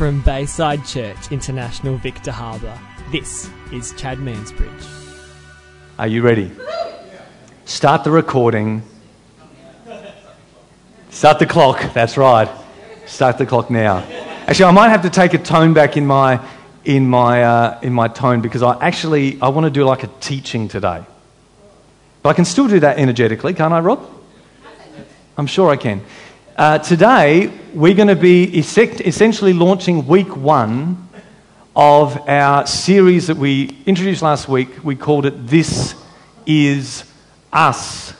From Bayside Church International Victor Harbor, this is Chad Mansbridge. Are you ready? Start the recording. Start the clock, that's right. Start the clock now. Actually, I might have to take a tone back in my, in my, uh, in my tone because I actually I want to do like a teaching today. But I can still do that energetically, can't I, Rob? I'm sure I can. Uh, today, we're going to be essentially launching week one of our series that we introduced last week. We called it This Is Us.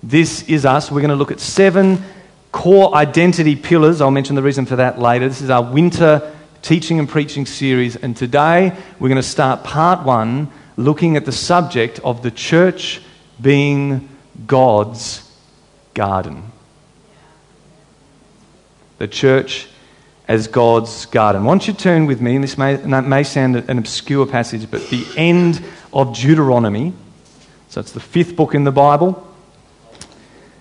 This Is Us. We're going to look at seven core identity pillars. I'll mention the reason for that later. This is our winter teaching and preaching series. And today, we're going to start part one looking at the subject of the church being God's garden the church as God's garden. Once you turn with me, and this may, may sound an obscure passage, but the end of Deuteronomy, so it's the fifth book in the Bible,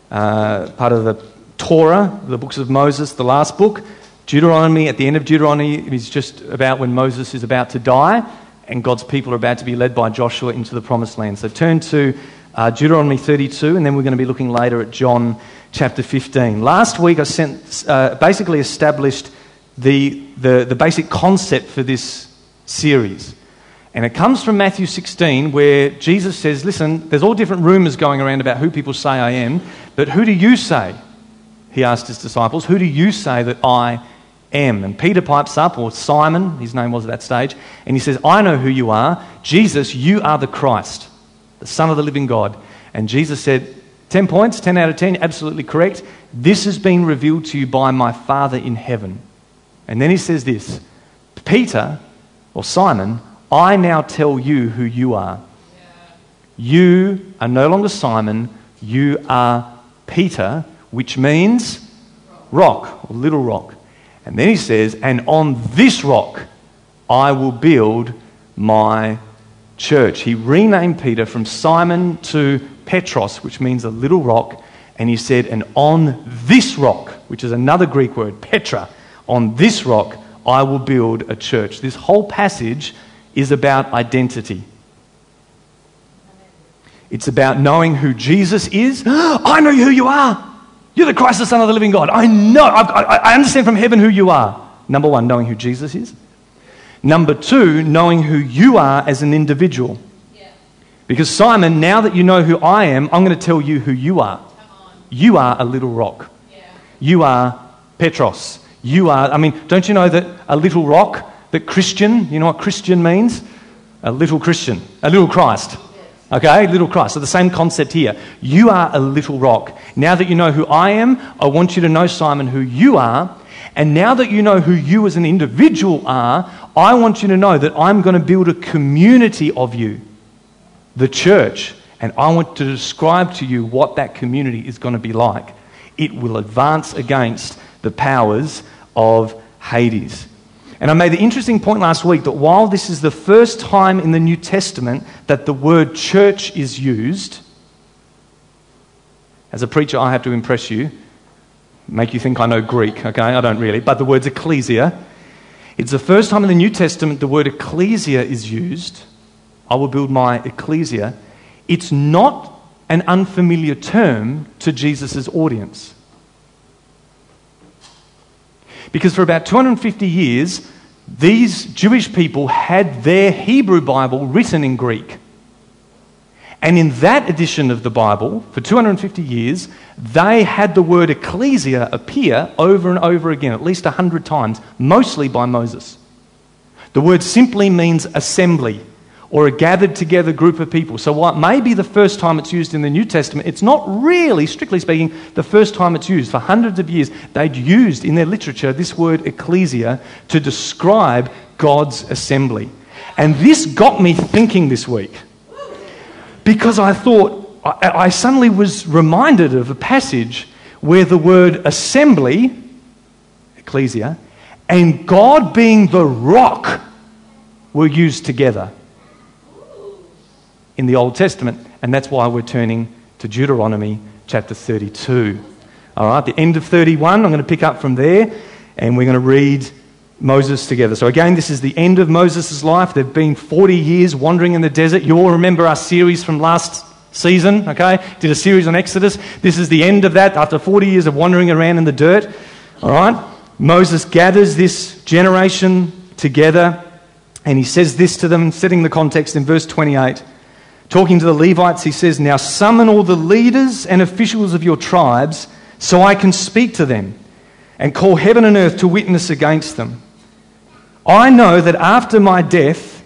uh, part of the Torah, the books of Moses, the last book. Deuteronomy, at the end of Deuteronomy, is just about when Moses is about to die and God's people are about to be led by Joshua into the promised land. So turn to uh, Deuteronomy 32, and then we're going to be looking later at John chapter 15. Last week, I sent, uh, basically established the, the, the basic concept for this series. And it comes from Matthew 16, where Jesus says, Listen, there's all different rumors going around about who people say I am, but who do you say? He asked his disciples, Who do you say that I am? And Peter pipes up, or Simon, his name was at that stage, and he says, I know who you are. Jesus, you are the Christ, the Son of the living God. And Jesus said, 10 points, 10 out of 10, absolutely correct. This has been revealed to you by my Father in heaven. And then he says this Peter, or Simon, I now tell you who you are. You are no longer Simon, you are Peter, which means rock, or little rock. And then he says, And on this rock I will build my church. He renamed Peter from Simon to Petros, which means a little rock. And he said, And on this rock, which is another Greek word, Petra, on this rock I will build a church. This whole passage is about identity. It's about knowing who Jesus is. I know who you are. You're the Christ, the Son of the living God. I know. I, I, understand from heaven who you are. Number one, knowing who Jesus is. Number two, knowing who you are as an individual. Because, Simon, now that you know who I am, I'm going to tell you who you are. You are a little rock. Yeah. You are Petros. You are, I mean, don't you know that a little rock, that Christian, you know what Christian means? A little Christian, a little Christ. Okay, little Christ. So the same concept here. You are a little rock. Now that you know who I am, I want you to know, Simon, who you are. And now that you know who you as an individual are, I want you to know that I'm going to build a community of you the church, and I want to describe to you what that community is going to be like. It will advance against the powers of Hades. And I made the interesting point last week that while this is the first time in the New Testament that the word church is used, as a preacher, I have to impress you, make you think I know Greek, okay? I don't really, but the word's ecclesia. It's the first time in the New Testament the word ecclesia is used. I will build my ecclesia, it's not an unfamiliar term to Jesus' audience. Because for about 250 years, these Jewish people had their Hebrew Bible written in Greek. And in that edition of the Bible, for 250 years, they had the word ecclesia appear over and over again, at least 100 times, mostly by Moses. The word simply means assembly or a gathered together group of people. So, while it may be the first time it's used in the New Testament, it's not really, strictly speaking, the first time it's used. For hundreds of years, they'd used in their literature this word ecclesia to describe God's assembly. And this got me thinking this week because I thought, I, suddenly was reminded of a passage where the word assembly, ecclesia, and God being the rock were used together in the Old Testament, and that's why we're turning to Deuteronomy chapter 32. All right, the end of 31, I'm going to pick up from there, and we're going to read Moses together. So, again, this is the end of Moses' life. They've been 40 years wandering in the desert. You all remember our series from last season, okay? Did a series on Exodus. This is the end of that after 40 years of wandering around in the dirt, all right? Moses gathers this generation together and he says this to them, setting the context in verse 28. Talking to the Levites, he says, Now summon all the leaders and officials of your tribes so I can speak to them and call heaven and earth to witness against them. I know that after my death,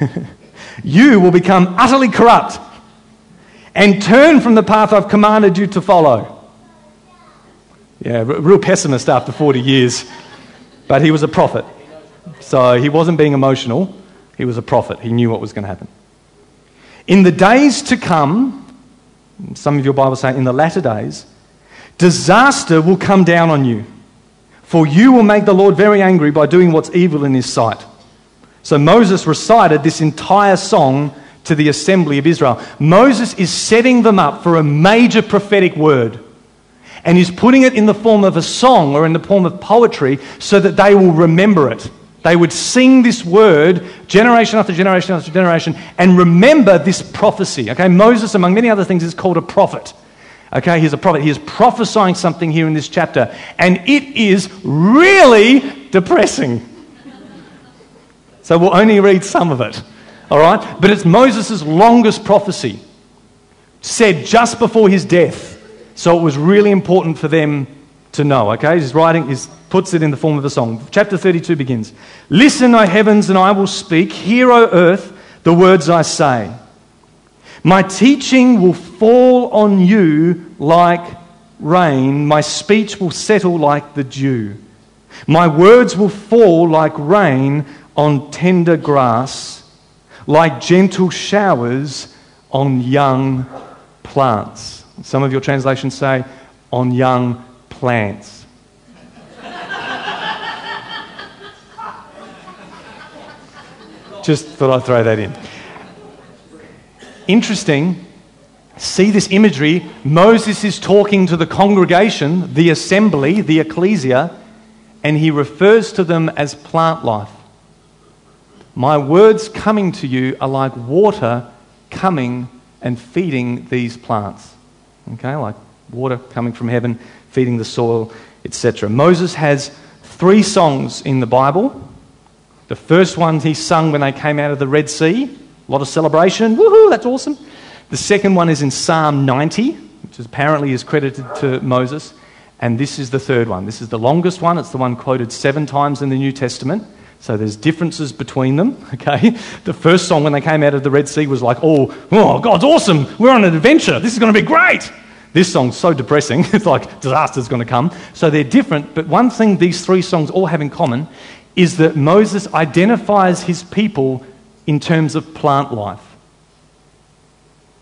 you will become utterly corrupt and turn from the path I've commanded you to follow. Yeah, real pessimist after 40 years, but he was a prophet. So he wasn't being emotional, he was a prophet. He knew what was going to happen. In the days to come, some of your Bibles say in the latter days, disaster will come down on you for you will make the Lord very angry by doing what's evil in his sight. So Moses recited this entire song to the assembly of Israel. Moses is setting them up for a major prophetic word. And he's putting it in the form of a song or in the form of poetry so that they will remember it. They would sing this word generation after generation after generation and remember this prophecy. Okay, Moses, among many other things, is called a prophet. Okay, he's a prophet. He is prophesying something here in this chapter, and it is really depressing. So we'll only read some of it. All right? But it's Moses' longest prophecy, said just before his death. So it was really important for them to know. Okay? He's writing, he puts it in the form of a song. Chapter 32 begins Listen, O heavens, and I will speak. Hear, O earth, the words I say. My teaching will fall on you like rain. My speech will settle like the dew. My words will fall like rain on tender grass, like gentle showers on young plants. Some of your translations say on young plants. Just thought I'd throw that in. Interesting. See this imagery. Moses is talking to the congregation, the assembly, the ecclesia, and he refers to them as plant life. My words coming to you are like water coming and feeding these plants. Okay, like water coming from heaven, feeding the soil, etc. Moses has three songs in the Bible. The first one he sung when they came out of the Red Sea. A lot of celebration. Woohoo, that's awesome. The second one is in Psalm 90, which apparently is credited to Moses. And this is the third one. This is the longest one. It's the one quoted seven times in the New Testament. So there's differences between them, okay? The first song when they came out of the Red Sea was like, oh, oh God's awesome. We're on an adventure. This is going to be great. This song's so depressing. it's like disaster's going to come. So they're different. But one thing these three songs all have in common is that Moses identifies his people in terms of plant life.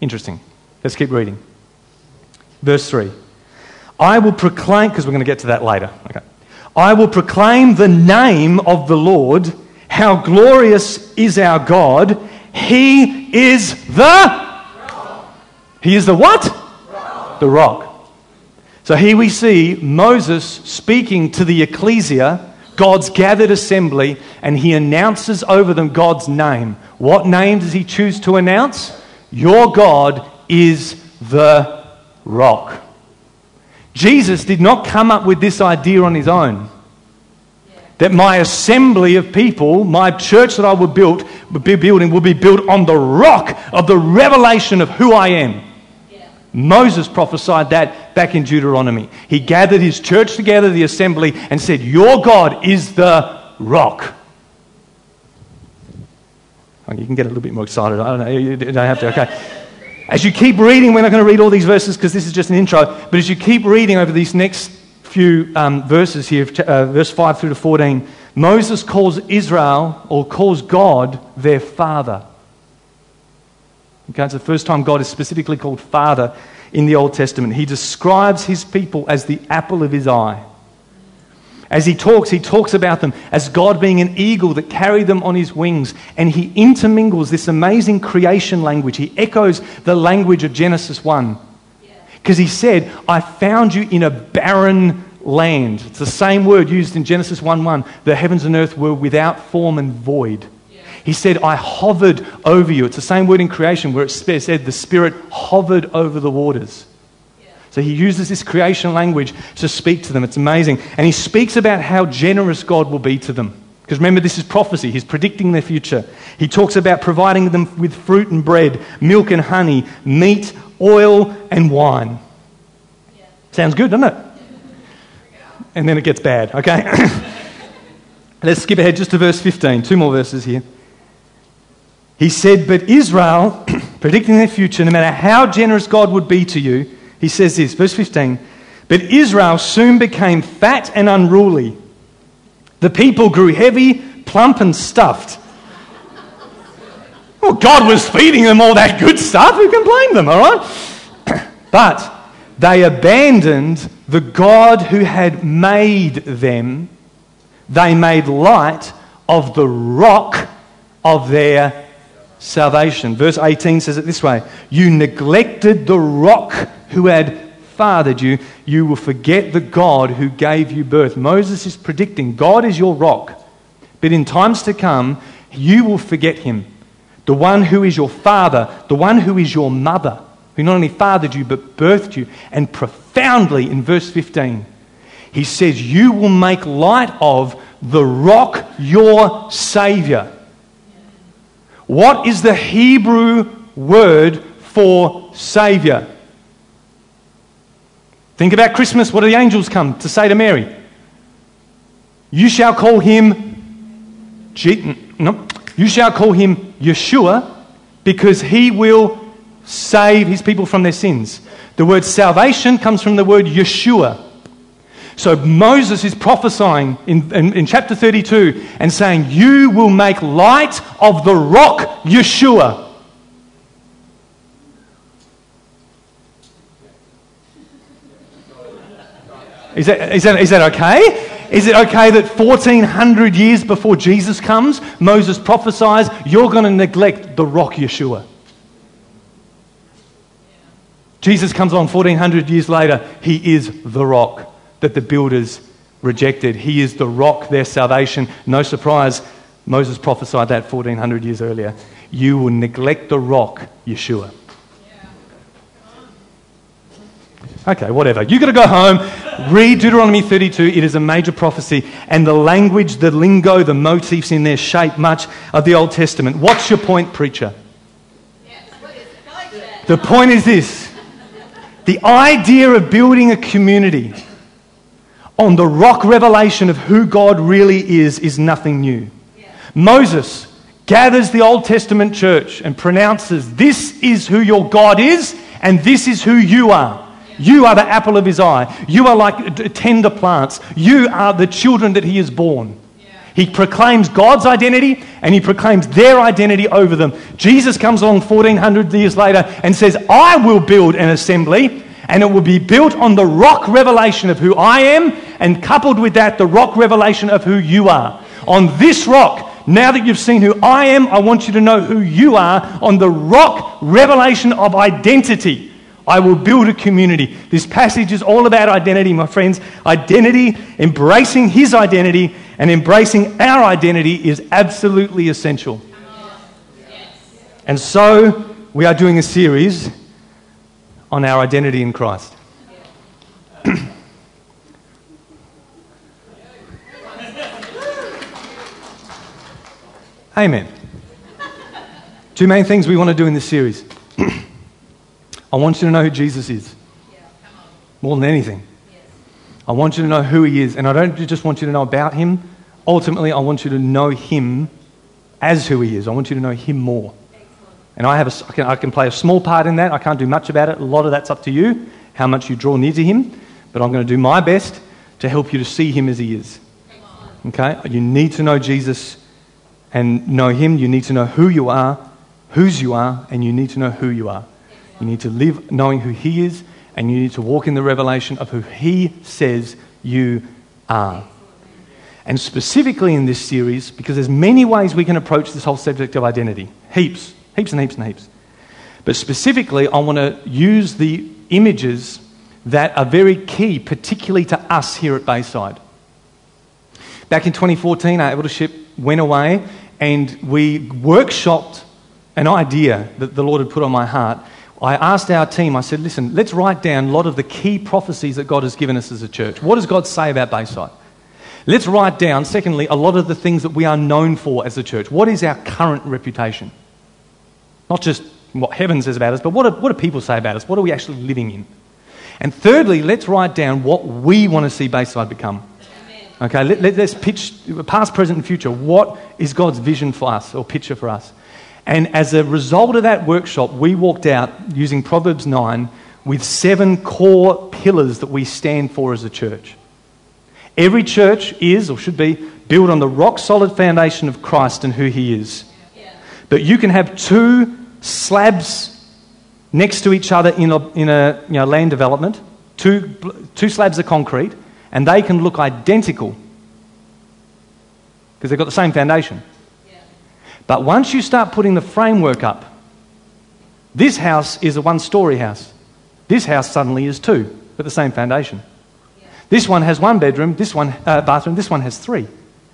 Interesting. Let's keep reading. Verse 3. I will proclaim, because we're going to get to that later. Okay. I will proclaim the name of the Lord. How glorious is our God. He is the. He is the what? The rock. So here we see Moses speaking to the ecclesia God's gathered assembly, and he announces over them God's name. What name does he choose to announce? Your God is the rock. Jesus did not come up with this idea on his own. That my assembly of people, my church that I will build, would be building, will be built on the rock of the revelation of who I am. Moses prophesied that back in Deuteronomy. He gathered his church together, the assembly, and said, Your God is the rock. Oh, you can get a little bit more excited. I don't know. You don't have to. Okay. As you keep reading, we're not going to read all these verses because this is just an intro, but as you keep reading over these next few um, verses here, uh, verse 5 through to 14, Moses calls Israel or calls God their father. Okay, it's the first time God is specifically called Father in the Old Testament. He describes his people as the apple of his eye. As he talks, he talks about them as God being an eagle that carried them on his wings. And he intermingles this amazing creation language. He echoes the language of Genesis 1. Because he said, I found you in a barren land. It's the same word used in Genesis 1 1. The heavens and earth were without form and void. He said, I hovered over you. It's the same word in creation where it said the Spirit hovered over the waters. So he uses this creation language to speak to them. It's amazing. And he speaks about how generous God will be to them. Because remember, this is prophecy. He's predicting their future. He talks about providing them with fruit and bread, milk and honey, meat, oil, and wine. Sounds good, doesn't it? And then it gets bad, okay? Let's skip ahead just to verse 15. Two more verses here. He said, But Israel, predicting their future, no matter how generous God would be to you, he says this, verse 15, But Israel soon became fat and unruly. The people grew heavy, plump, and stuffed. Well, God was feeding them all that good stuff. Who can blame them, all right? but they abandoned the God who had made them. They made light of the rock of their salvation. Verse 18 says it this way You neglected the rock who had fathered you, you will forget the God who gave you birth. Moses is predicting God is your rock, but in times to come, you will forget him. The one who is your father, the one who is your mother, who not only fathered you but birthed you. And profoundly in verse 15, he says, You will make light of the rock, your Savior. What is the Hebrew word for Savior? Think about Christmas. What do the angels come to say to Mary? You shall call him, Je- no, you shall call him Yeshua because he will save his people from their sins. The word salvation comes from the word Yeshua. So Moses is prophesying in, in, in, chapter 32 and saying, You will make light of the rock Yeshua. Is that, is, that, is that okay? Is it okay that 1400 years before Jesus comes, Moses prophesies, You're going to neglect the rock Yeshua? Jesus comes along 1400 years later. He is the rock that the builders rejected. He is the rock, their salvation. No surprise, Moses prophesied that 1400 years earlier. You will neglect the rock, Yeshua. Okay, whatever. You've got to go home, read Deuteronomy 32. It is a major prophecy. And the language, the lingo, the motifs in there shape much of the Old Testament. What's your point, preacher? The point is this the idea of building a community on the rock revelation of who God really is is nothing new. Moses gathers the Old Testament church and pronounces, This is who your God is, and this is who you are. You are the apple of his eye. You are like tender plants. You are the children that he has born. He proclaims God's identity and he proclaims their identity over them. Jesus comes along 1400 years later and says, I will build an assembly and it will be built on the rock revelation of who I am and coupled with that, the rock revelation of who you are. On this rock, now that you've seen who I am, I want you to know who you are on the rock revelation of identity. I will build a community. This passage is all about identity, my friends. Identity, embracing his identity, and embracing our identity is absolutely essential. And so, we are doing a series on our identity in Christ. Amen. Two main things we want to do in this series. I want you to know who Jesus is. More than anything. I want you to know who he is. And I don't just want you to know about him. Ultimately, I want you to know him as who he is. I want you to know him more. And I, have a, I, can, I can play a small part in that. I can't do much about it. A lot of that's up to you, how much you draw near to him. But I'm going to do my best to help you to see him as he is. Okay? You need to know Jesus and know him. You need to know who you are, whose you are, and you need to know who you are. You need to live knowing who He is, and you need to walk in the revelation of who He says you are. And specifically in this series, because there's many ways we can approach this whole subject of identity heaps, heaps and heaps and heaps. But specifically, I want to use the images that are very key, particularly to us here at Bayside. Back in 2014, our eldership went away and we workshopped an idea that the Lord had put on my heart. I asked our team, I said, listen, let's write down a lot of the key prophecies that God has given us as a church. What does God say about Bayside? Let's write down, secondly, a lot of the things that we are known for as a church. What is our current reputation? Not just what heaven says about us, but what do, what do people say about us? What are we actually living in? And thirdly, let's write down what we want to see Bayside become. Okay, let, let, us pitch past, present, and future. What is God's vision for us or picture for us? And as a result of that workshop, we walked out using Proverbs 9 with seven core pillars that we stand for as a church. Every church is or should be built on the rock solid foundation of Christ and who he is. But you can have two slabs next to each other in a, in a you know, land development, two, two slabs of concrete, and they can look identical because they've got the same foundation. But once you start putting the framework up, this house is a one story house. This house suddenly is two, but the same foundation. This one has one bedroom, this one uh, bathroom, this one has three.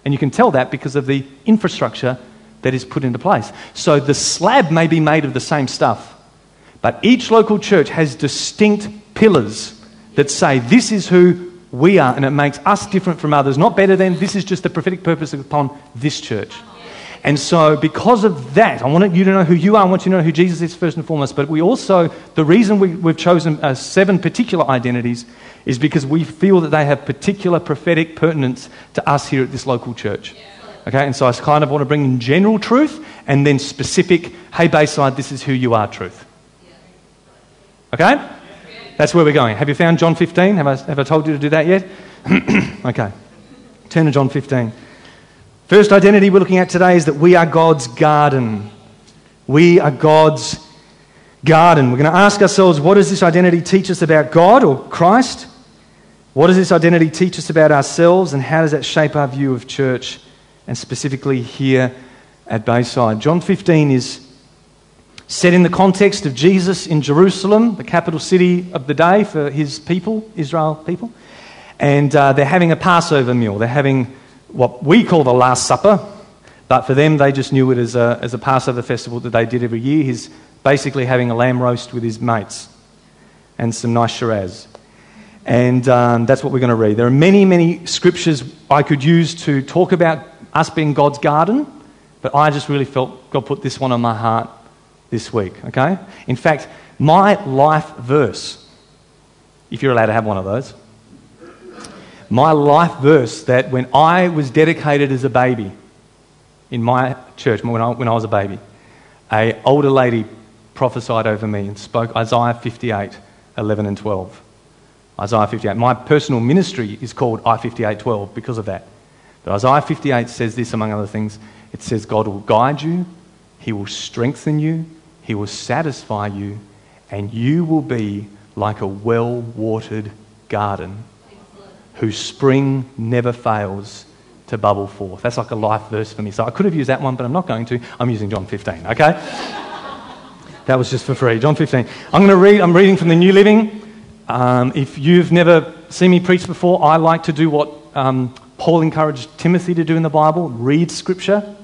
And you can tell that because of the infrastructure that is put into place. So the slab may be made of the same stuff, but each local church has distinct pillars that say this is who we are, and it makes us different from others. Not better than, this is just the prophetic purpose upon this church. And so, because of that, I want you to know who you are. I want you to know who Jesus is first and foremost. But we also, the reason we, have chosen uh, seven particular identities is because we feel that they have particular prophetic pertinence to us here at this local church. Okay, and so I kind of want to bring in general truth and then specific, hey, Bayside, this is who you are truth. Okay? That's where we're going. Have you found John 15? Have I, have I told you to do that yet? okay. Turn to John 15. First identity we're looking at today is that we are God's garden. We are God's garden. We're going to ask ourselves what does this identity teach us about God or Christ? What does this identity teach us about ourselves, and how does that shape our view of church, and specifically here at Bayside? John 15 is set in the context of Jesus in Jerusalem, the capital city of the day for his people, Israel people. And uh, they're having a Passover meal. They're having what we call the Last Supper, but for them, they just knew it as a, as a Passover festival that they did every year. He's basically having a lamb roast with his mates and some nice Shiraz. And um, that's what we're going to read. There are many, many scriptures I could use to talk about us being God's garden, but I just really felt God put this one on my heart this week, okay? In fact, my life verse, if you're allowed to have one of those, my life verse that when I was dedicated as a baby in my church, when I, when I was a baby, a older lady prophesied over me and spoke Isaiah 58, 11 and 12. Isaiah 58. My personal ministry is called I 58 12 because of that. But Isaiah 58 says this, among other things. It says, God will guide you, He will strengthen you, He will satisfy you, and you will be like a well watered garden whose spring never fails to bubble forth. That's like a life verse for me. So I could have used that one, but I'm not going to. I'm using John 15, okay? that was just for free. John 15. I'm going to read, I'm reading from the New Living. Um, if you've never seen me preach before, I like to do what um, Paul encouraged Timothy to do in the Bible read scripture,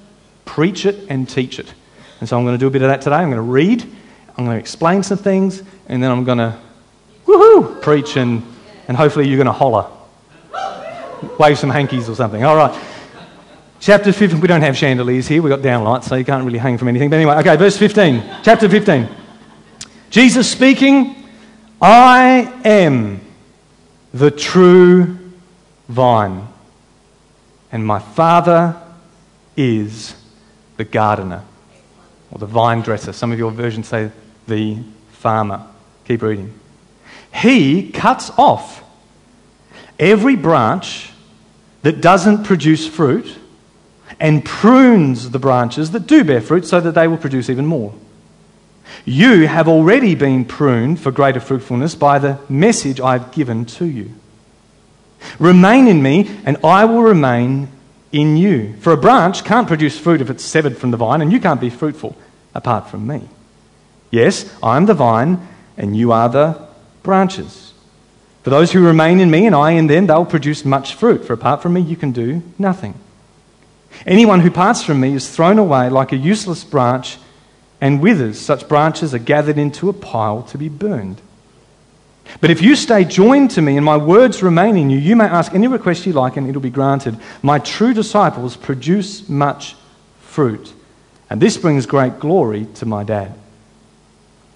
preach it, and teach it. And so I'm going to do a bit of that today. I'm going to read, I'm going to explain some things, and then I'm going to woohoo, preach, and, and hopefully you're going to holler wave some hankies or something. All right. Chapter 15, we don't have chandeliers here, we've got downlights, so you can't really hang from anything. But anyway, okay, verse 15. Chapter 15. Jesus speaking, I am the true vine, and my Father is the gardener, or the vine dresser. Some of your versions say the farmer. Keep reading. He cuts off every branch that doesn't produce fruit and prunes the branches that do bear fruit so that they will produce even more. You have already been pruned for greater fruitfulness by the message I've given to you. Remain in me, and I will remain in you. For a branch can't produce fruit if it's severed from the vine, and you can't be fruitful apart from me. Yes, I am the vine, and you are the branches. For those who remain in me and I in them, they'll produce much fruit, for apart from me, you can do nothing. Anyone who parts from me is thrown away like a useless branch and withers. Such branches are gathered into a pile to be burned. But if you stay joined to me and my words remain in you, you may ask any request you like and it'll be granted. My true disciples produce much fruit, and this brings great glory to my dad.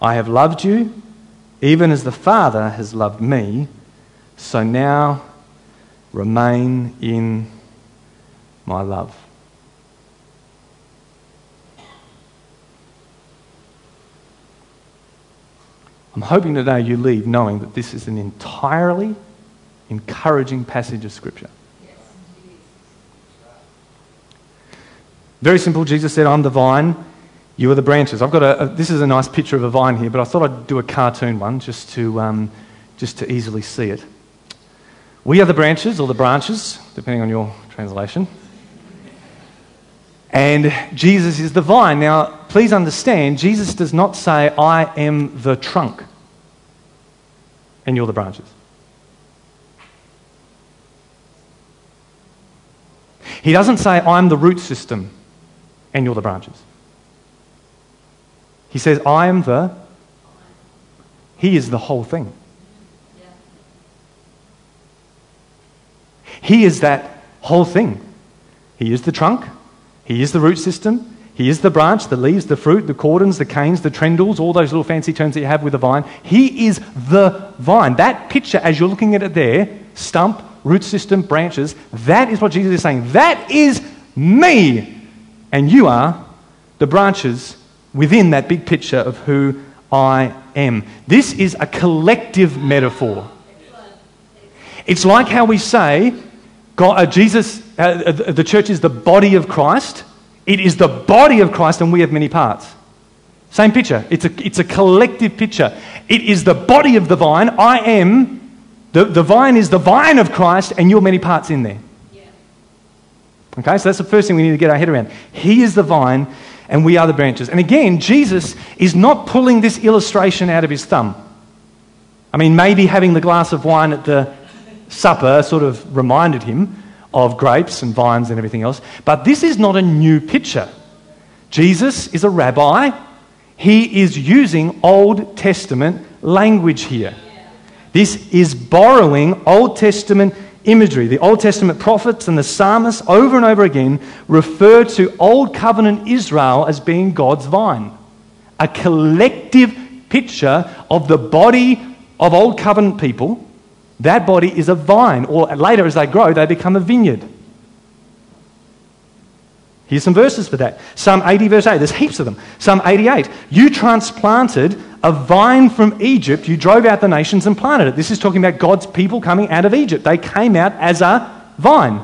I have loved you even as the Father has loved me, so now remain in my love. I'm hoping today you leave knowing that this is an entirely encouraging passage of Scripture. Very simple. Jesus said, I'm the vine, you are the branches. I've got a, a, this is a nice picture of a vine here, but I thought I'd do a cartoon one just to, um, just to easily see it. We are the branches, or the branches, depending on your translation. And Jesus is the vine. Now, please understand, Jesus does not say, I am the trunk, and you're the branches. He doesn't say, I'm the root system, and you're the branches. He says, I am the. He is the whole thing. He is that whole thing. He is the trunk. He is the root system. He is the branch, the leaves, the fruit, the cordons, the canes, the tendrils, all those little fancy terms that you have with a vine. He is the vine. That picture, as you're looking at it there, stump, root system, branches, that is what Jesus is saying. That is me. And you are the branches within that big picture of who I am. This is a collective metaphor. It's like how we say God, uh, Jesus, uh, uh, the church is the body of Christ. It is the body of Christ, and we have many parts. Same picture. It's a, it's a collective picture. It is the body of the vine. I am, the, the vine is the vine of Christ, and you're many parts in there. Yeah. Okay, so that's the first thing we need to get our head around. He is the vine, and we are the branches. And again, Jesus is not pulling this illustration out of his thumb. I mean, maybe having the glass of wine at the supper sort of reminded him of grapes and vines and everything else. But this is not a new picture. Jesus is a rabbi. He is using Old Testament language here. This is borrowing Old Testament imagery. The Old Testament prophets and the psalmists over and over again refer to Old Covenant Israel as being God's vine, a collective picture of the body of Old Covenant people. That body is a vine, or later as they grow, they become a vineyard. Here's some verses for that. Psalm 80, verse 8. There's heaps of them. Psalm 88. You transplanted a vine from Egypt. You drove out the nations and planted it. This is talking about God's people coming out of Egypt. They came out as a vine.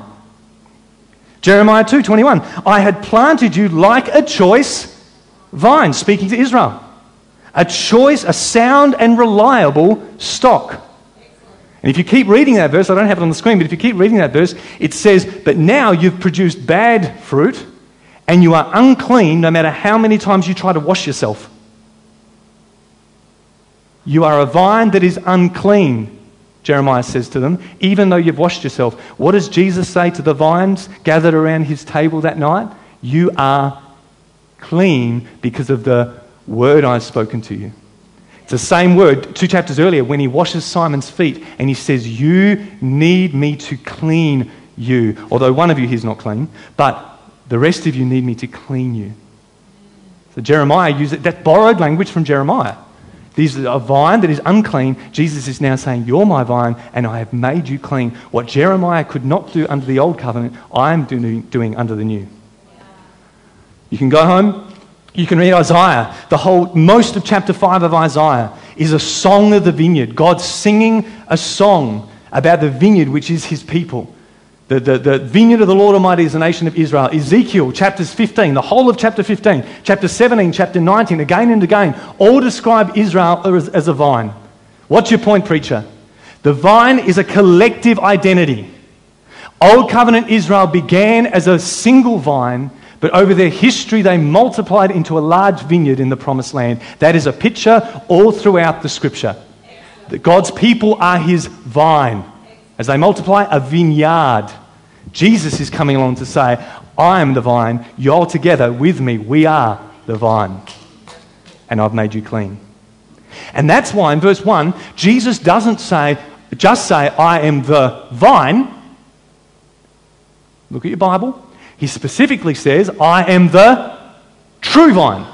Jeremiah 2, 21. I had planted you like a choice vine, speaking to Israel. A choice, a sound and reliable stock. And if you keep reading that verse, I don't have it on the screen, but if you keep reading that verse, it says, But now you've produced bad fruit and you are unclean no matter how many times you try to wash yourself. You are a vine that is unclean, Jeremiah says to them, even though you've washed yourself. What does Jesus say to the vines gathered around his table that night? You are clean because of the word I've spoken to you. It's the same word two chapters earlier when he washes Simon's feet and he says, You need me to clean you. Although one of you here is not clean, but the rest of you need me to clean you. So Jeremiah uses that borrowed language from Jeremiah. This is a vine that is unclean. Jesus is now saying, You're my vine, and I have made you clean. What Jeremiah could not do under the old covenant, I am doing under the new. You can go home, you can read Isaiah. The whole, most of chapter 5 of Isaiah is a song of the vineyard. God singing a song about the vineyard, which is his people. The, the, the, vineyard of the Lord Almighty is the nation of Israel. Ezekiel, chapters 15, the whole of chapter 15, chapter 17, chapter 19, again and again, all describe Israel as, as a vine. What's your point, preacher? The vine is a collective identity. Old covenant Israel began as a single vine, but over their history they multiplied into a large vineyard in the promised land. That is a picture all throughout the scripture. That God's people are his vine. As they multiply, a vineyard. Jesus is coming along to say, I am the vine, you're all together with me, we are the vine. And I've made you clean. And that's why in verse 1, Jesus doesn't say, just say, I am the vine. Look at your Bible. He specifically says, I am the true vine.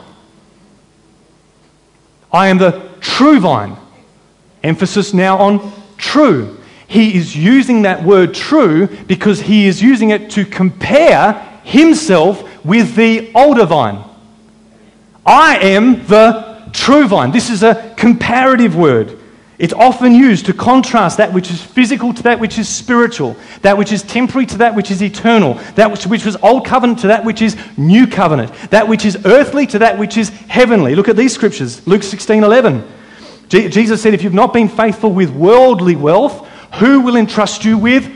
I am the true vine. Emphasis now on true. He is using that word true because he is using it to compare himself with the older vine. I am the true vine. This is a comparative word. It's often used to contrast that which is physical to that which is spiritual, that which is temporary to that which is eternal, that which, which was old covenant to that which is new covenant, that which is earthly to that which is heavenly. Look at these scriptures Luke 16 11. Je- Jesus said, If you've not been faithful with worldly wealth, who will entrust you with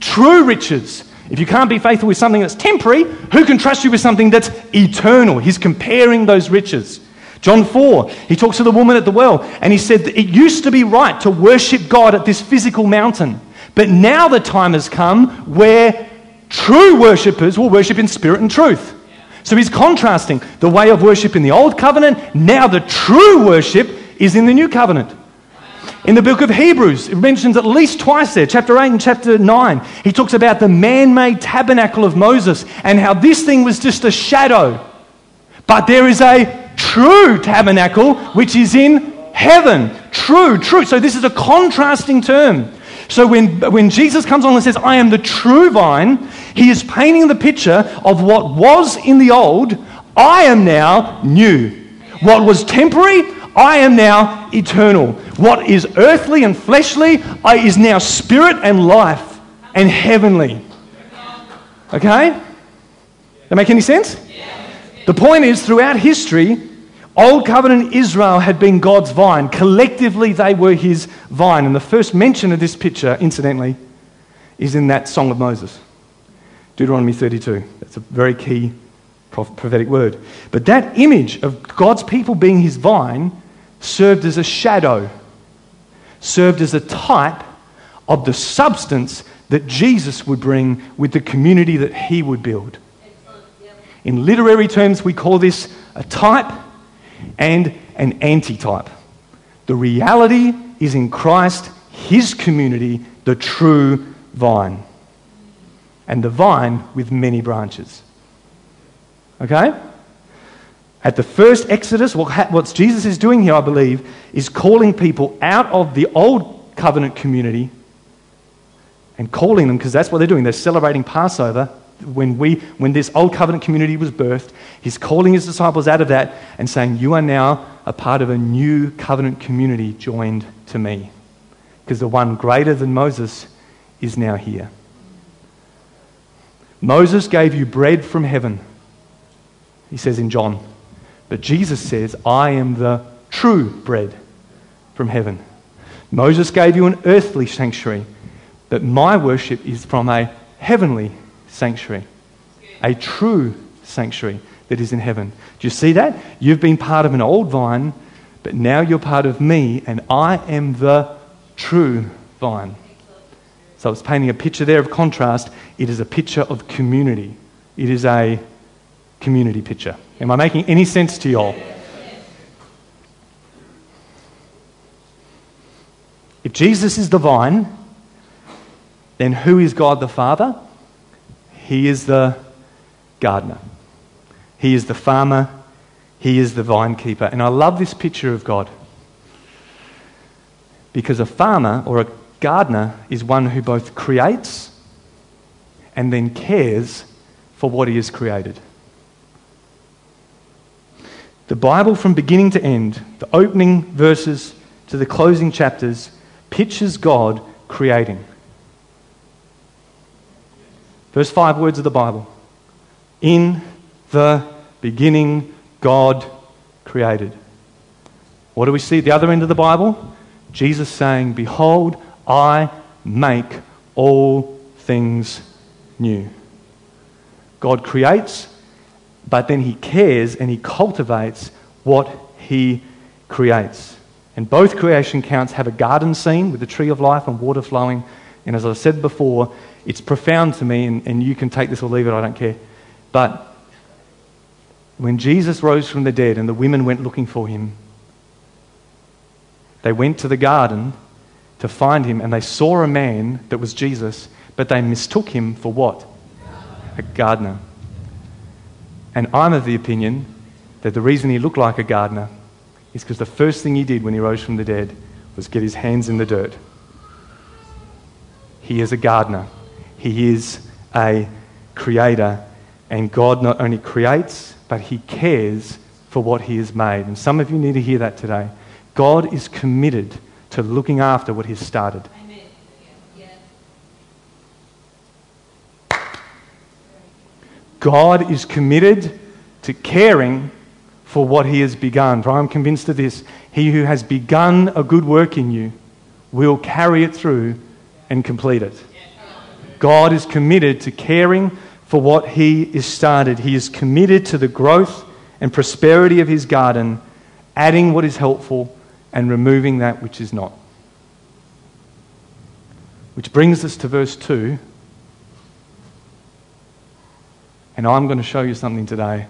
true riches? If you can't be faithful with something that's temporary, who can trust you with something that's eternal? He's comparing those riches. John 4, he talks to the woman at the well, and he said it used to be right to worship God at this physical mountain, but now the time has come where true worshippers will worship in spirit and truth. So he's contrasting the way of worship in the old covenant, now the true worship is in the new covenant. In the book of Hebrews, it mentions at least twice there, chapter 8 and chapter 9, he talks about the man made tabernacle of Moses and how this thing was just a shadow. But there is a true tabernacle, which is in heaven. True, true. So this is a contrasting term. So when, when Jesus comes on and says, I am the true vine, he is painting the picture of what was in the old, I am now new. What was temporary, I am now eternal. What is earthly and fleshly I, is now spirit and life and heavenly. Okay? That make any sense? The point is, throughout history, Old covenant Israel had been God's vine. Collectively, they were his vine. And the first mention of this picture, incidentally, is in that Song of Moses, Deuteronomy 32. That's a very key prophetic word. But that image of God's people being his vine served as a shadow, served as a type of the substance that Jesus would bring with the community that he would build. In literary terms, we call this a type and an antitype. The reality is in Christ, his community, the true vine. And the vine with many branches. Okay? At the first Exodus, what, what Jesus is doing here, I believe, is calling people out of the old covenant community and calling them, because that's what they're doing. They're celebrating Passover when, we, when this old covenant community was birthed, he's calling his disciples out of that and saying, You are now a part of a new covenant community joined to me. Because the one greater than Moses is now here. Moses gave you bread from heaven, he says in John. But Jesus says, I am the true bread from heaven. Moses gave you an earthly sanctuary, but my worship is from a heavenly sanctuary, a true sanctuary that is in heaven. Do you see that? You've been part of an old vine, but now you're part of me, and I am the true vine. So it's painting a picture there of contrast. It is a picture of community. It is a community picture. Am I making any sense to y'all? If Jesus is the vine, then who is God the Father? He is the gardener, He is the farmer, He is the vine keeper. And I love this picture of God because a farmer or a gardener is one who both creates and then cares for what he has created. The Bible, from beginning to end, the opening verses to the closing chapters, pictures God creating. First five words of the Bible. In the beginning, God created. What do we see at the other end of the Bible? Jesus saying, Behold, I make all things new. God creates, but then he cares and he cultivates what he creates. And both creation counts have a garden scene with the tree of life and water flowing. And as I said before, it's profound to me, and, and you can take this or leave it, I don't care. But when Jesus rose from the dead and the women went looking for him, they went to the garden to find him and they saw a man that was Jesus, but they mistook him for what? A gardener. And I'm of the opinion that the reason he looked like a gardener is because the first thing he did when he rose from the dead was get his hands in the dirt. He is a gardener, he is a creator, and God not only creates, but he cares for what he has made. And some of you need to hear that today. God is committed to looking after what he's started. God is committed to caring for what he has begun. For I'm convinced of this he who has begun a good work in you will carry it through and complete it. God is committed to caring for what he is started. He is committed to the growth and prosperity of his garden, adding what is helpful and removing that which is not. Which brings us to verse 2. And I'm going to show you something today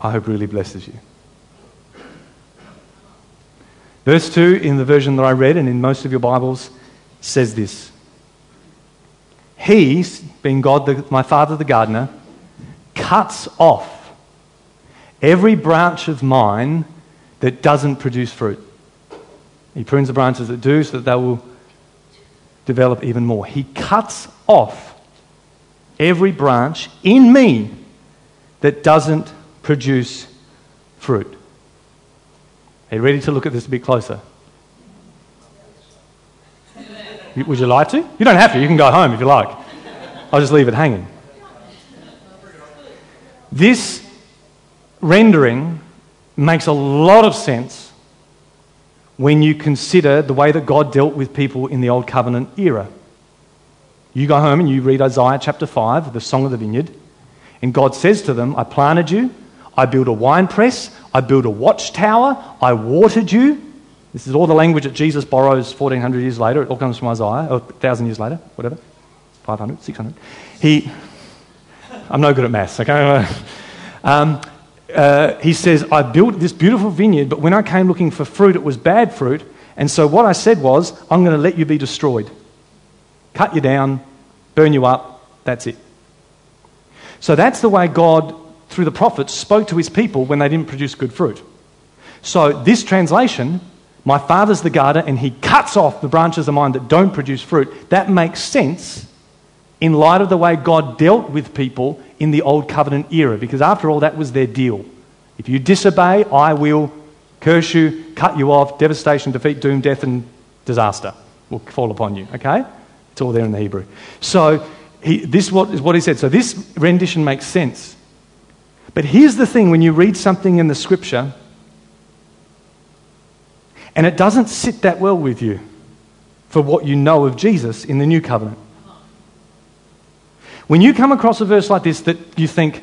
I hope really blesses you. Verse 2 in the version that I read and in most of your Bibles says this He, being God, the, my father the gardener, cuts off every branch of mine that doesn't produce fruit. He prunes the branches that do so that they will develop even more. He cuts off every branch in me that doesn't produce fruit. Are you ready to look at this a bit closer? Would you like to? You don't have to. You can go home if you like. I'll just leave it hanging. This rendering makes a lot of sense when you consider the way that God dealt with people in the Old Covenant era. You go home and you read Isaiah chapter 5, the Song of the Vineyard, and God says to them, I planted you, I built a wine press, I built a watchtower, I watered you. This is all the language that Jesus borrows 1400 years later. It all comes from Isaiah, or 1,000 years later, whatever. 500, 600. He, I'm no good at maths, okay? Um, uh, he says, I built this beautiful vineyard, but when I came looking for fruit, it was bad fruit. And so what I said was, I'm going to let you be destroyed. Cut you down, burn you up, that's it. So that's the way God, through the prophets, spoke to his people when they didn't produce good fruit. So this translation, my father's the gardener and he cuts off the branches of mine that don't produce fruit, that makes sense in light of the way God dealt with people in the Old Covenant era, because after all, that was their deal. If you disobey, I will curse you, cut you off, devastation, defeat, doom, death, and disaster will fall upon you. Okay? It's all there in the Hebrew. So he, this what, is what he said. So this rendition makes sense. But here's the thing when you read something in the scripture and it doesn't sit that well with you for what you know of Jesus in the new covenant. When you come across a verse like this that you think,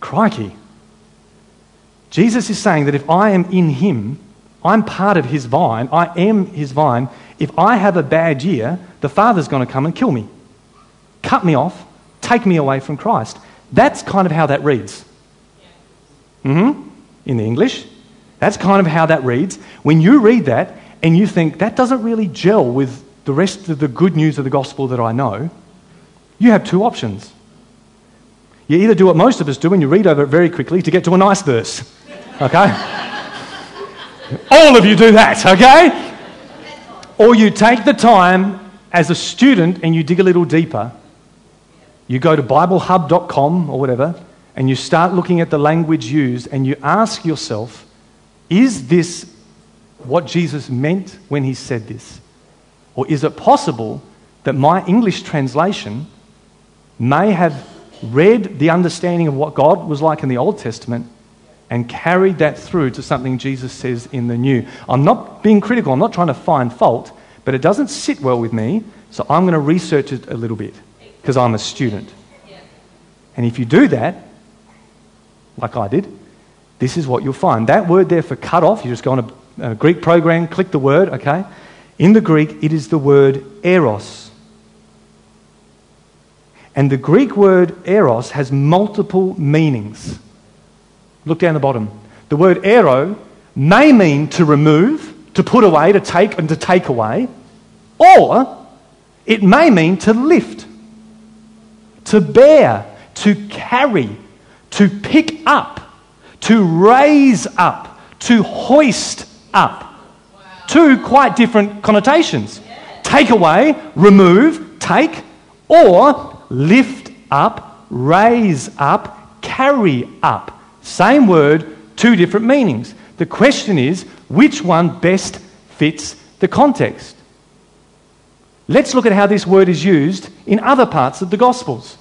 crikey, Jesus is saying that if I am in him, I'm part of his vine, I am his vine. If I have a bad year, the Father's going to come and kill me cut me off, take me away from Christ. That's kind of how that reads. Mm-hmm. In the English. That's kind of how that reads. When you read that and you think that doesn't really gel with the rest of the good news of the gospel that I know, you have two options. You either do what most of us do and you read over it very quickly to get to a nice verse. Okay? All of you do that, okay? Or you take the time as a student and you dig a little deeper you go to BibleHub.com or whatever, and you start looking at the language used, and you ask yourself, is this what Jesus meant when he said this? Or is it possible that my English translation may have read the understanding of what God was like in the Old Testament and carried that through to something Jesus says in the New? I'm not being critical, I'm not trying to find fault, but it doesn't sit well with me, so I'm going to research it a little bit because I'm a student. And if you do that, like I did, this is what you'll find. That word there for cut off, you just go on a uh, Greek program, click the word, okay? In the Greek, it is the word eros. And the Greek word eros has multiple meanings. Look down the bottom. The word ero may mean to remove, to put away, to take, and to take away, or it may mean to lift, to bear, to carry, to pick up, to raise up, to hoist up. Two quite different connotations. Take away, remove, take, or lift up, raise up, carry up. Same word, two different meanings. The question is which one best fits the context? Let's look at how this word is used in other parts of the Gospels.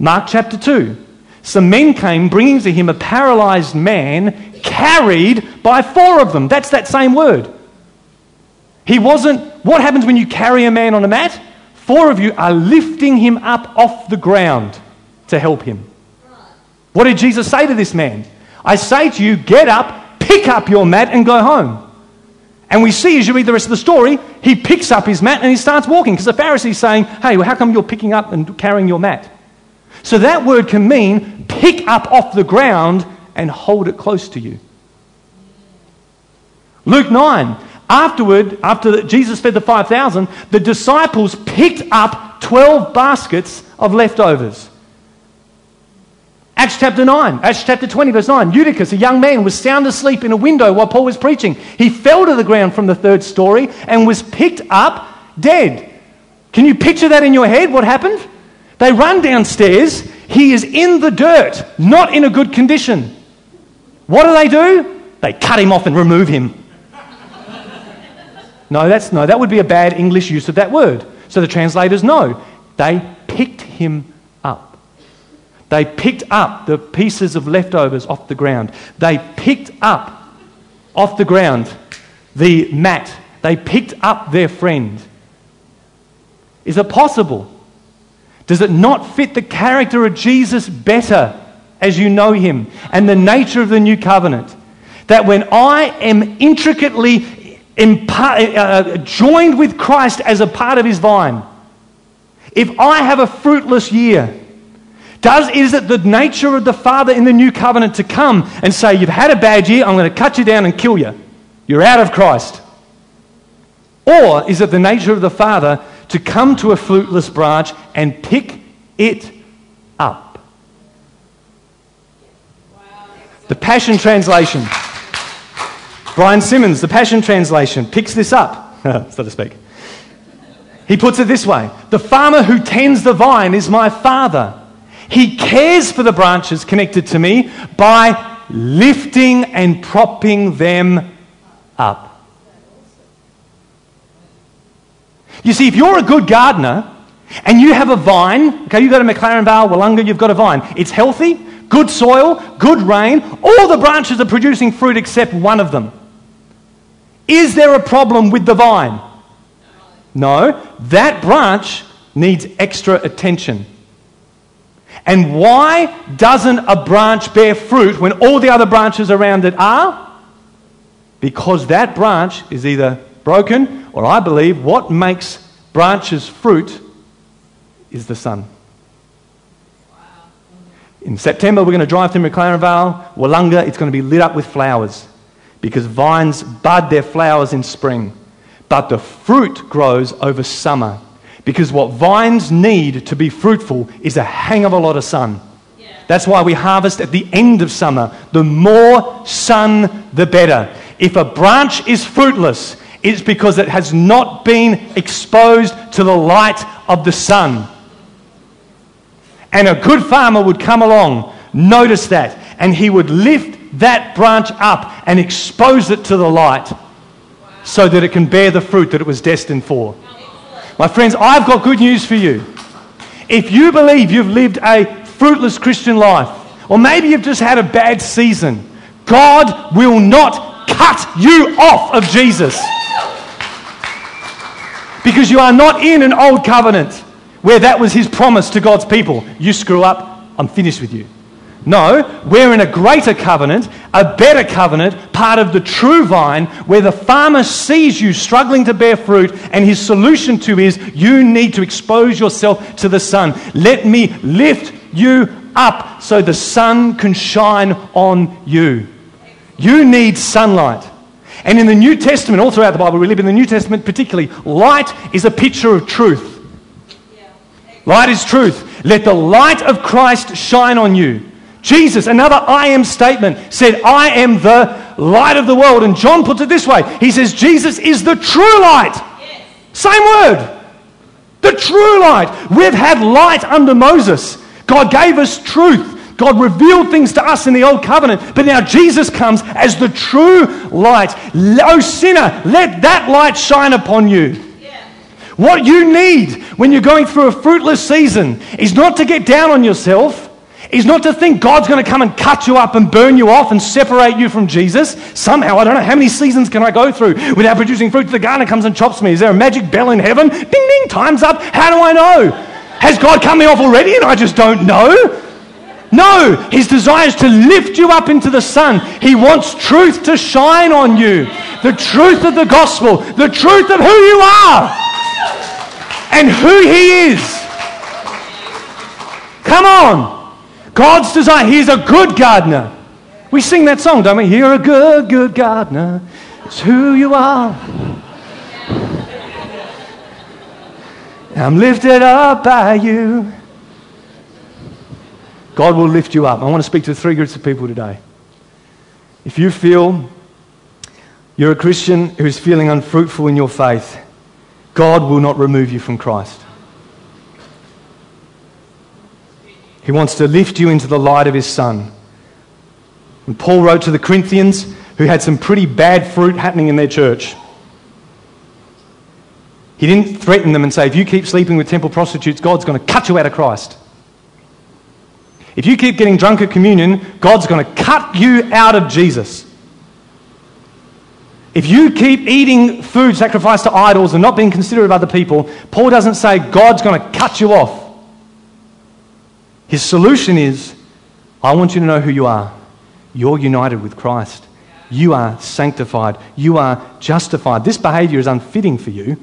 Mark chapter 2. Some men came bringing to him a paralyzed man carried by four of them. That's that same word. He wasn't. What happens when you carry a man on a mat? Four of you are lifting him up off the ground to help him. What did Jesus say to this man? I say to you, get up, pick up your mat, and go home. And we see as you read the rest of the story, he picks up his mat and he starts walking because the Pharisee's saying, Hey, well, how come you're picking up and carrying your mat? So that word can mean pick up off the ground and hold it close to you. Luke 9. Afterward, after Jesus fed the 5,000, the disciples picked up 12 baskets of leftovers. Acts chapter 9, Acts chapter 20, verse 9. Eutychus, a young man, was sound asleep in a window while Paul was preaching. He fell to the ground from the third story and was picked up dead. Can you picture that in your head? What happened? They run downstairs. He is in the dirt, not in a good condition. What do they do? They cut him off and remove him. No, that's no, that would be a bad English use of that word. So the translators know. They picked him up. They picked up the pieces of leftovers off the ground. They picked up off the ground the mat. They picked up their friend. Is it possible? Does it not fit the character of Jesus better as you know him and the nature of the new covenant? That when I am intricately impa- uh, joined with Christ as a part of his vine, if I have a fruitless year, does, is it the nature of the Father in the new covenant to come and say, You've had a bad year, I'm going to cut you down and kill you? You're out of Christ. Or is it the nature of the Father to come to a fruitless branch and pick it up? The Passion Translation. Brian Simmons, the Passion Translation, picks this up, so to speak. He puts it this way The farmer who tends the vine is my father. He cares for the branches connected to me by lifting and propping them up. You see, if you're a good gardener and you have a vine, okay, you've got a McLaren Vale, Willunga, you've got a vine, it's healthy, good soil, good rain, all the branches are producing fruit except one of them. Is there a problem with the vine? No. That branch needs extra attention. And why doesn't a branch bear fruit when all the other branches around it are? Because that branch is either broken or I believe what makes branches fruit is the sun. In September, we're going to drive through McLaren Vale, Willunga, it's going to be lit up with flowers because vines bud their flowers in spring, but the fruit grows over summer. Because what vines need to be fruitful is a hang of a lot of sun. That's why we harvest at the end of summer. The more sun, the better. If a branch is fruitless, it's because it has not been exposed to the light of the sun. And a good farmer would come along, notice that, and he would lift that branch up and expose it to the light so that it can bear the fruit that it was destined for. My friends, I've got good news for you. If you believe you've lived a fruitless Christian life, or maybe you've just had a bad season, God will not cut you off of Jesus. Because you are not in an old covenant where that was his promise to God's people. You screw up, I'm finished with you. No, we're in a greater covenant, a better covenant, part of the true vine, where the farmer sees you struggling to bear fruit, and his solution to is you need to expose yourself to the sun. Let me lift you up so the sun can shine on you. You need sunlight. And in the New Testament, all throughout the Bible, we live in the New Testament particularly, light is a picture of truth. Light is truth. Let the light of Christ shine on you. Jesus, another I am statement, said, I am the light of the world. And John puts it this way He says, Jesus is the true light. Yes. Same word. The true light. We've had light under Moses. God gave us truth. God revealed things to us in the old covenant, but now Jesus comes as the true light. Oh, sinner, let that light shine upon you. What you need when you're going through a fruitless season is not to get down on yourself is not to think God's going to come and cut you up and burn you off and separate you from Jesus. Somehow, I don't know how many seasons can I go through without producing fruit. The gardener comes and chops me. Is there a magic bell in heaven? Ding, ding, time's up. How do I know? Has God cut me off already and I just don't know? No, his desire is to lift you up into the sun. He wants truth to shine on you. The truth of the gospel, the truth of who you are and who he is. Come on. God's design. He's a good gardener. We sing that song, don't we? You're a good, good gardener. It's who you are. I'm lifted up by you. God will lift you up. I want to speak to three groups of people today. If you feel you're a Christian who's feeling unfruitful in your faith, God will not remove you from Christ. He wants to lift you into the light of his Son. And Paul wrote to the Corinthians, who had some pretty bad fruit happening in their church. He didn't threaten them and say, if you keep sleeping with temple prostitutes, God's going to cut you out of Christ. If you keep getting drunk at communion, God's going to cut you out of Jesus. If you keep eating food sacrificed to idols and not being considerate of other people, Paul doesn't say God's going to cut you off. His solution is I want you to know who you are. You're united with Christ. You are sanctified. You are justified. This behavior is unfitting for you.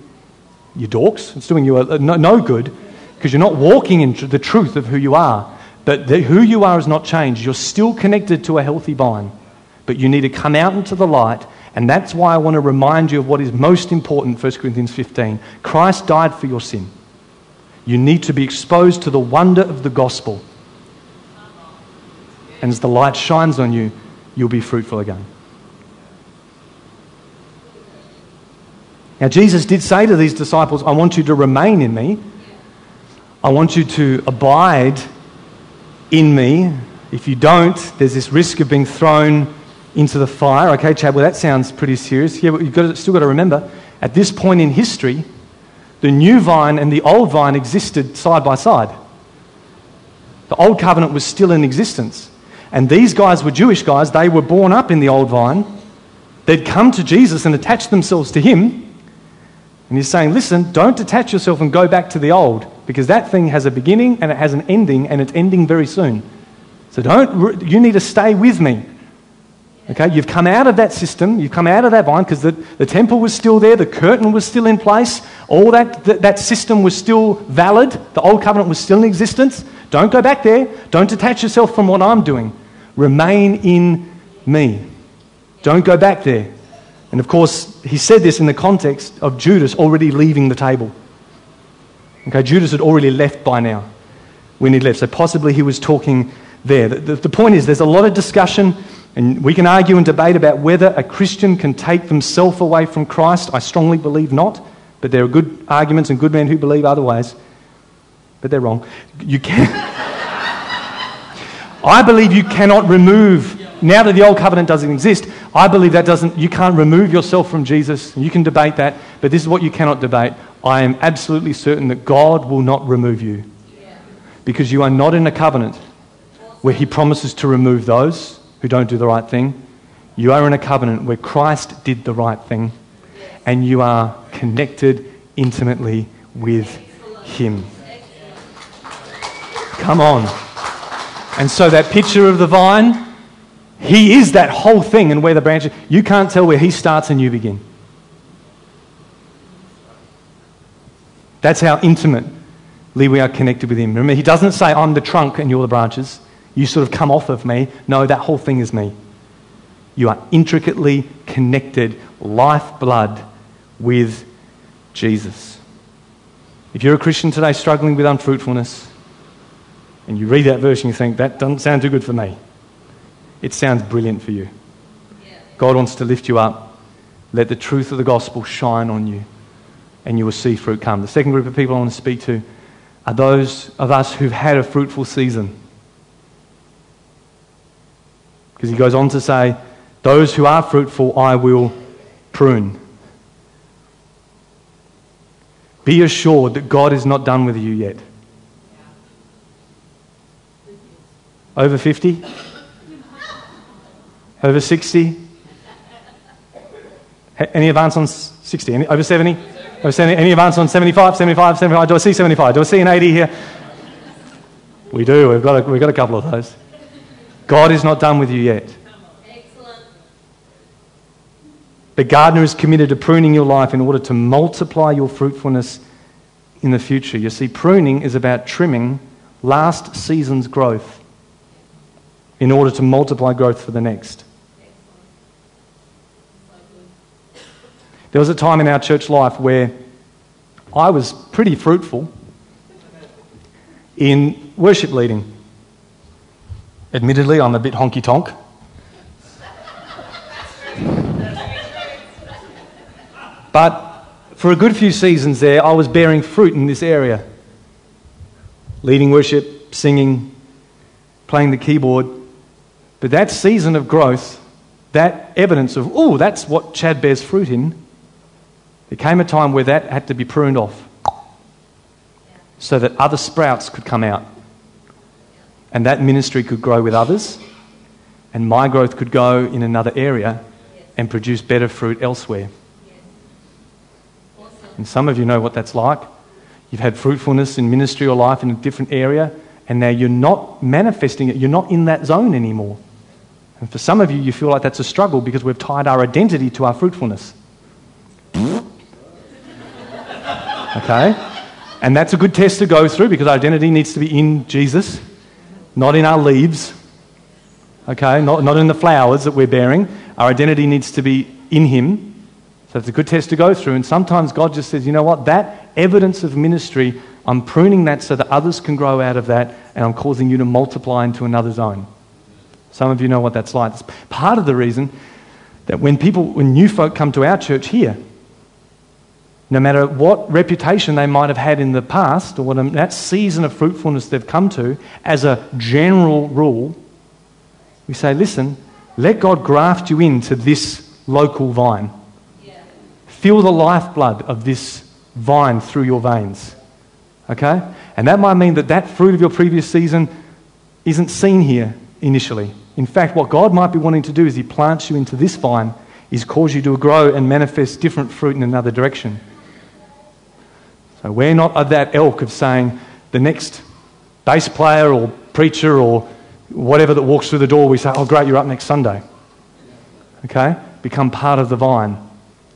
You dorks. It's doing you no good because you're not walking in the truth of who you are. But the, who you are has not changed. You're still connected to a healthy vine. But you need to come out into the light. And that's why I want to remind you of what is most important, 1 Corinthians 15. Christ died for your sin. You need to be exposed to the wonder of the gospel. And as the light shines on you, you'll be fruitful again. Now, Jesus did say to these disciples, I want you to remain in me. I want you to abide in me. If you don't, there's this risk of being thrown into the fire. Okay, Chad, well, that sounds pretty serious. Yeah, but you've got to, still got to remember, at this point in history, the new vine and the old vine existed side by side. The old covenant was still in existence. And these guys were Jewish guys. They were born up in the old vine. They'd come to Jesus and attached themselves to him. And he's saying, listen, don't detach yourself and go back to the old because that thing has a beginning and it has an ending and it's ending very soon. So don't, you need to stay with me. Okay, you've come out of that system, you've come out of that vine because the, the temple was still there, the curtain was still in place, all that, that, that system was still valid, the old covenant was still in existence. Don't go back there, don't detach yourself from what I'm doing. Remain in me. Don't go back there. And of course, he said this in the context of Judas already leaving the table. Okay, Judas had already left by now when he left, so possibly he was talking there. The, the, the point is, there's a lot of discussion and we can argue and debate about whether a Christian can take themselves away from Christ. I strongly believe not, but there are good arguments and good men who believe otherwise. But they're wrong. You can. I believe you cannot remove. Now that the old covenant doesn't exist, I believe that doesn't. You can't remove yourself from Jesus. You can debate that, but this is what you cannot debate. I am absolutely certain that God will not remove you because you are not in a covenant where He promises to remove those who don't do the right thing. You are in a covenant where Christ did the right thing and you are connected intimately with Him. Come on. And so that picture of the vine, he is that whole thing and where the branches, you can't tell where he starts and you begin. That's how intimately we are connected with him. Remember, he doesn't say, I'm the trunk and you're the branches. You sort of come off of me. No, that whole thing is me. You are intricately connected, lifeblood with Jesus. If you're a Christian today struggling with unfruitfulness, and you read that verse and you think, that doesn't sound too good for me, it sounds brilliant for you. God wants to lift you up. Let the truth of the gospel shine on you, and you will see fruit come. The second group of people I want to speak to are those of us who've had a fruitful season. Because he goes on to say, Those who are fruitful, I will prune. Be assured that God is not done with you yet. Over 50? Over 60? Any advance on 60? Over 70? Over 70? Any advance on 75, 75, 75? Do I see 75? Do I see an 80 here? We do. We've got a, we've got a couple of those. God is not done with you yet. The gardener is committed to pruning your life in order to multiply your fruitfulness in the future. You see, pruning is about trimming last season's growth in order to multiply growth for the next. There was a time in our church life where I was pretty fruitful in worship leading. Admittedly, I'm a bit honky tonk. But for a good few seasons there, I was bearing fruit in this area. Leading worship, singing, playing the keyboard. But that season of growth, that evidence of, oh, that's what Chad bears fruit in, there came a time where that had to be pruned off so that other sprouts could come out. And that ministry could grow with others, and my growth could go in another area and produce better fruit elsewhere. And some of you know what that's like. You've had fruitfulness in ministry or life in a different area, and now you're not manifesting it. You're not in that zone anymore. And for some of you, you feel like that's a struggle because we've tied our identity to our fruitfulness. Okay? And that's a good test to go through because identity needs to be in Jesus, not in our leaves. Okay? Not, not in the flowers that we're bearing. Our identity needs to be in Him. So it's a good test to go through. And sometimes God just says, you know what? That evidence of ministry, I'm pruning that so that others can grow out of that, and I'm causing you to multiply into another zone. Some of you know what that's like. It's part of the reason that when people, when new folk come to our church here, no matter what reputation they might have had in the past or what um, that season of fruitfulness they've come to, as a general rule, we say, listen, let God graft you into this local vine. Feel the lifeblood of this vine through your veins. Okay? And that might mean that that fruit of your previous season isn't seen here initially. In fact, what God might be wanting to do is He plants you into this vine, is cause you to grow and manifest different fruit in another direction. So we're not of that ilk of saying the next bass player or preacher or whatever that walks through the door, we say, oh, great, you're up next Sunday. Okay? Become part of the vine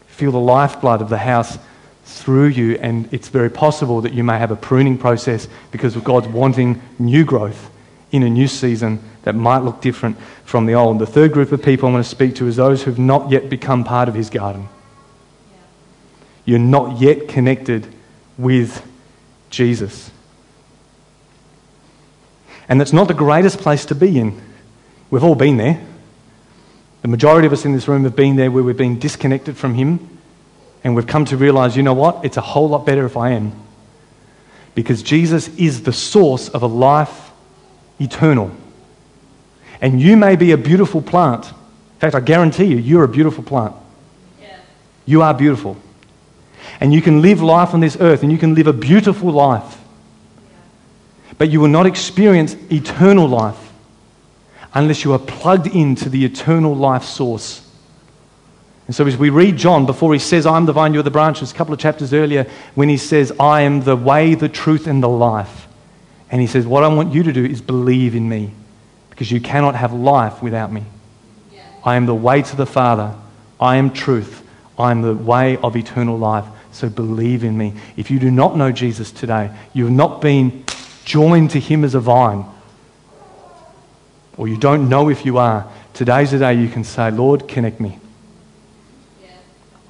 feel the lifeblood of the house through you, and it's very possible that you may have a pruning process because God's wanting new growth in a new season that might look different from the old. The third group of people I want to speak to is those who've not yet become part of His garden. You're not yet connected with Jesus. And that's not the greatest place to be in. We've all been there. The majority of us in this room have been there where we've been disconnected from Him and we've come to realize, you know what? It's a whole lot better if I am. Because Jesus is the source of a life eternal. And you may be a beautiful plant. In fact, I guarantee you, you're a beautiful plant. Yeah. You are beautiful. And you can live life on this earth and you can live a beautiful life. But you will not experience eternal life unless you are plugged into the eternal life source. And so, as we read John, before he says, I'm the vine, you're the branches, a couple of chapters earlier, when he says, I am the way, the truth, and the life. And he says, What I want you to do is believe in me. because you cannot have life without me. I am the way to the Father. I am truth. I am the way of eternal life. So believe in me. If you do not know Jesus today, you have not been joined to him as a vine, or you don't know if you are, today's the day you can say, Lord, connect me.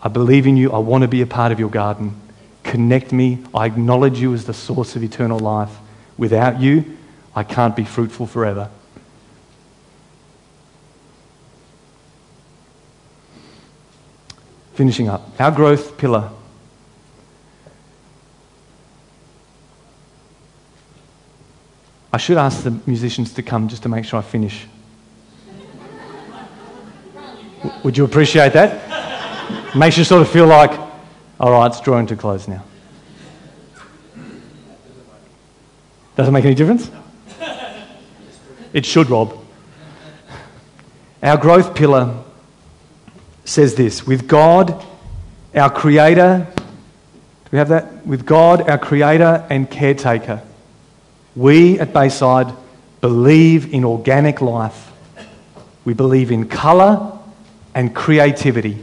I believe in you. I want to be a part of your garden. Connect me. I acknowledge you as the source of eternal life. Without you, I can't be fruitful forever. Finishing up, our growth pillar. I should ask the musicians to come just to make sure I finish. Would you appreciate that? Makes you sort of feel like, all right, it's drawing to close now. Doesn't make any difference? It should, Rob. Our growth pillar says this with God, our Creator, do we have that? With God, our Creator and caretaker, we at Bayside believe in organic life. We believe in colour and creativity,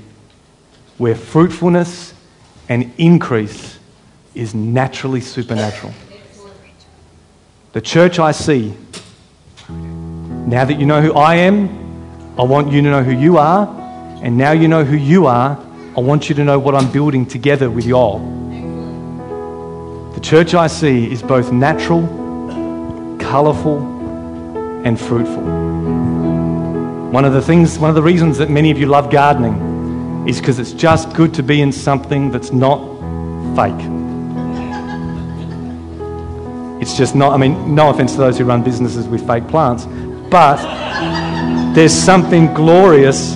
where fruitfulness and increase is naturally supernatural. The church I see, now that you know who I am, I want you to know who you are. And now you know who you are, I want you to know what I'm building together with y'all. The church I see is both natural, colourful, and fruitful. One of the things, one of the reasons that many of you love gardening is because it's just good to be in something that's not fake. It's just not, I mean, no offense to those who run businesses with fake plants, but there's something glorious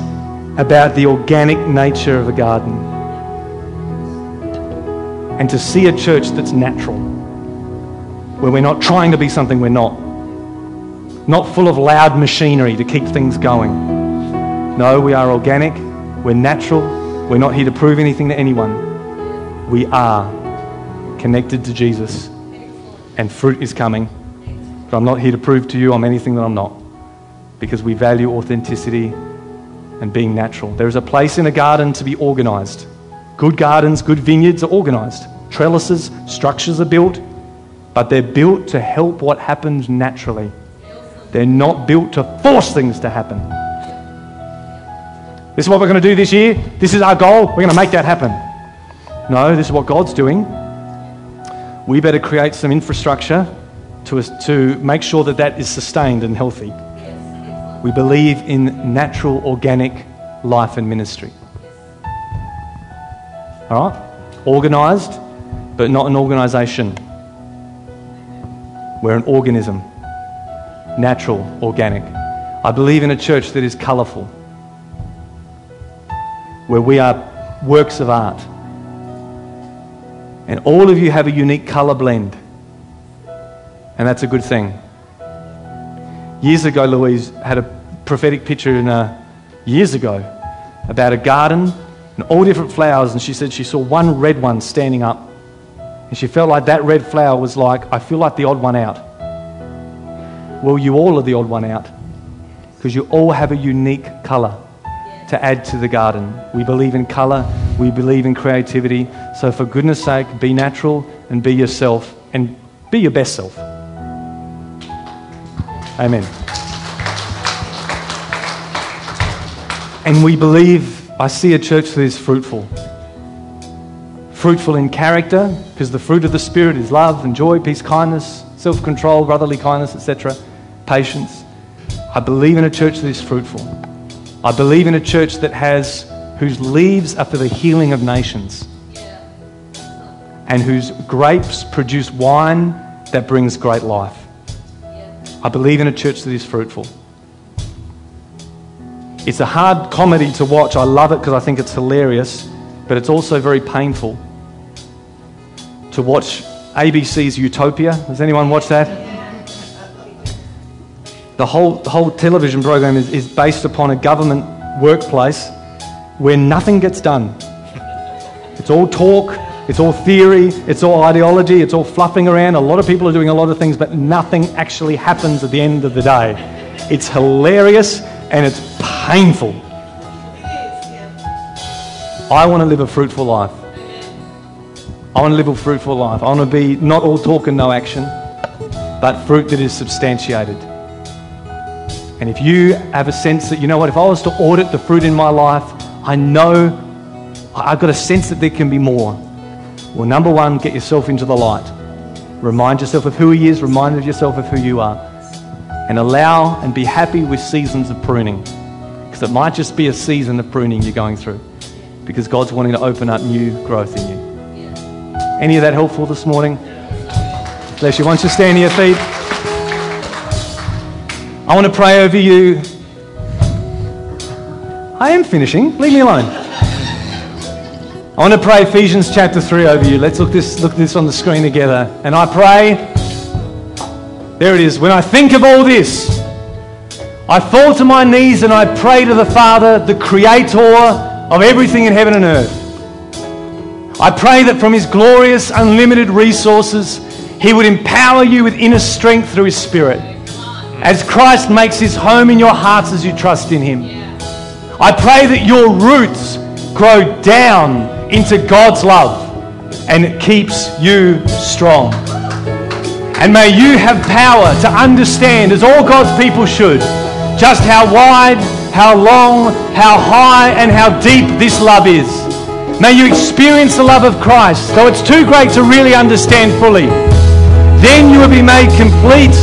about the organic nature of a garden. And to see a church that's natural, where we're not trying to be something we're not, not full of loud machinery to keep things going. No, we are organic, we're natural, we're not here to prove anything to anyone. We are connected to Jesus, and fruit is coming. But I'm not here to prove to you I'm anything that I'm not, because we value authenticity and being natural. There is a place in a garden to be organized. Good gardens, good vineyards are organized. Trellises, structures are built, but they're built to help what happens naturally. They're not built to force things to happen. This is what we're going to do this year. This is our goal. We're going to make that happen. No, this is what God's doing. We better create some infrastructure to, to make sure that that is sustained and healthy. We believe in natural, organic life and ministry. All right? Organized, but not an organization. We're an organism. Natural, organic. I believe in a church that is colorful, where we are works of art. And all of you have a unique color blend. And that's a good thing. Years ago, Louise had a prophetic picture in a, years ago about a garden and all different flowers, and she said she saw one red one standing up. And she felt like that red flower was like, I feel like the odd one out. Well, you all are the odd one out because you all have a unique colour to add to the garden. We believe in colour, we believe in creativity. So, for goodness sake, be natural and be yourself and be your best self. Amen. And we believe, I see a church that is fruitful. Fruitful in character, because the fruit of the Spirit is love and joy, peace, kindness, self control, brotherly kindness, etc., patience. I believe in a church that is fruitful. I believe in a church that has, whose leaves are for the healing of nations and whose grapes produce wine that brings great life. I believe in a church that is fruitful. It's a hard comedy to watch. I love it because I think it's hilarious, but it's also very painful to watch ABC's Utopia. Has anyone watched that? The whole, the whole television program is, is based upon a government workplace where nothing gets done. It's all talk, it's all theory, it's all ideology, it's all fluffing around. A lot of people are doing a lot of things, but nothing actually happens at the end of the day. it's hilarious, and it's painful. I want to live a fruitful life. I want to live a fruitful life. I want to be not all talk and no action, but fruit that is substantiated. And if you have a sense that, you know what, if I was to audit the fruit in my life, I know I've got a sense that there can be more. Well, number one, get yourself into the light. Remind yourself of who He is, remind yourself of who you are. And allow and be happy with seasons of pruning. Because it might just be a season of pruning you're going through. Because God's wanting to open up new growth in you. Any of that helpful this morning? Bless you. Once you stand to your feet, I want to pray over you. I am finishing. Leave me alone. I want to pray Ephesians chapter 3 over you. Let's look this, look this on the screen together. And I pray, there it is. When I think of all this, I fall to my knees and I pray to the Father, the creator of everything in heaven and earth. I pray that from His glorious, unlimited resources, He would empower you with inner strength through His Spirit. As Christ makes His home in your hearts as you trust in Him. I pray that your roots grow down into God's love and it keeps you strong. And may you have power to understand, as all God's people should, just how wide, how long, how high, and how deep this love is. May you experience the love of Christ, though it's too great to really understand fully. Then you will be made complete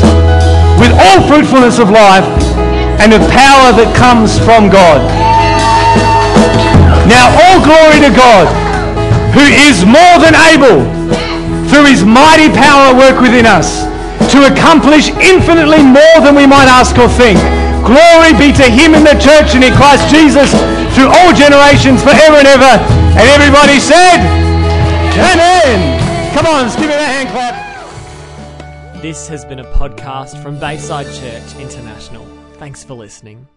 with all fruitfulness of life and the power that comes from God. Now, all glory to God, who is more than able, through his mighty power work within us, to accomplish infinitely more than we might ask or think. Glory be to him in the church and in Christ Jesus through all generations, forever and ever. And everybody said, Amen. Come on, let's give me that hand clap. This has been a podcast from Bayside Church International. Thanks for listening.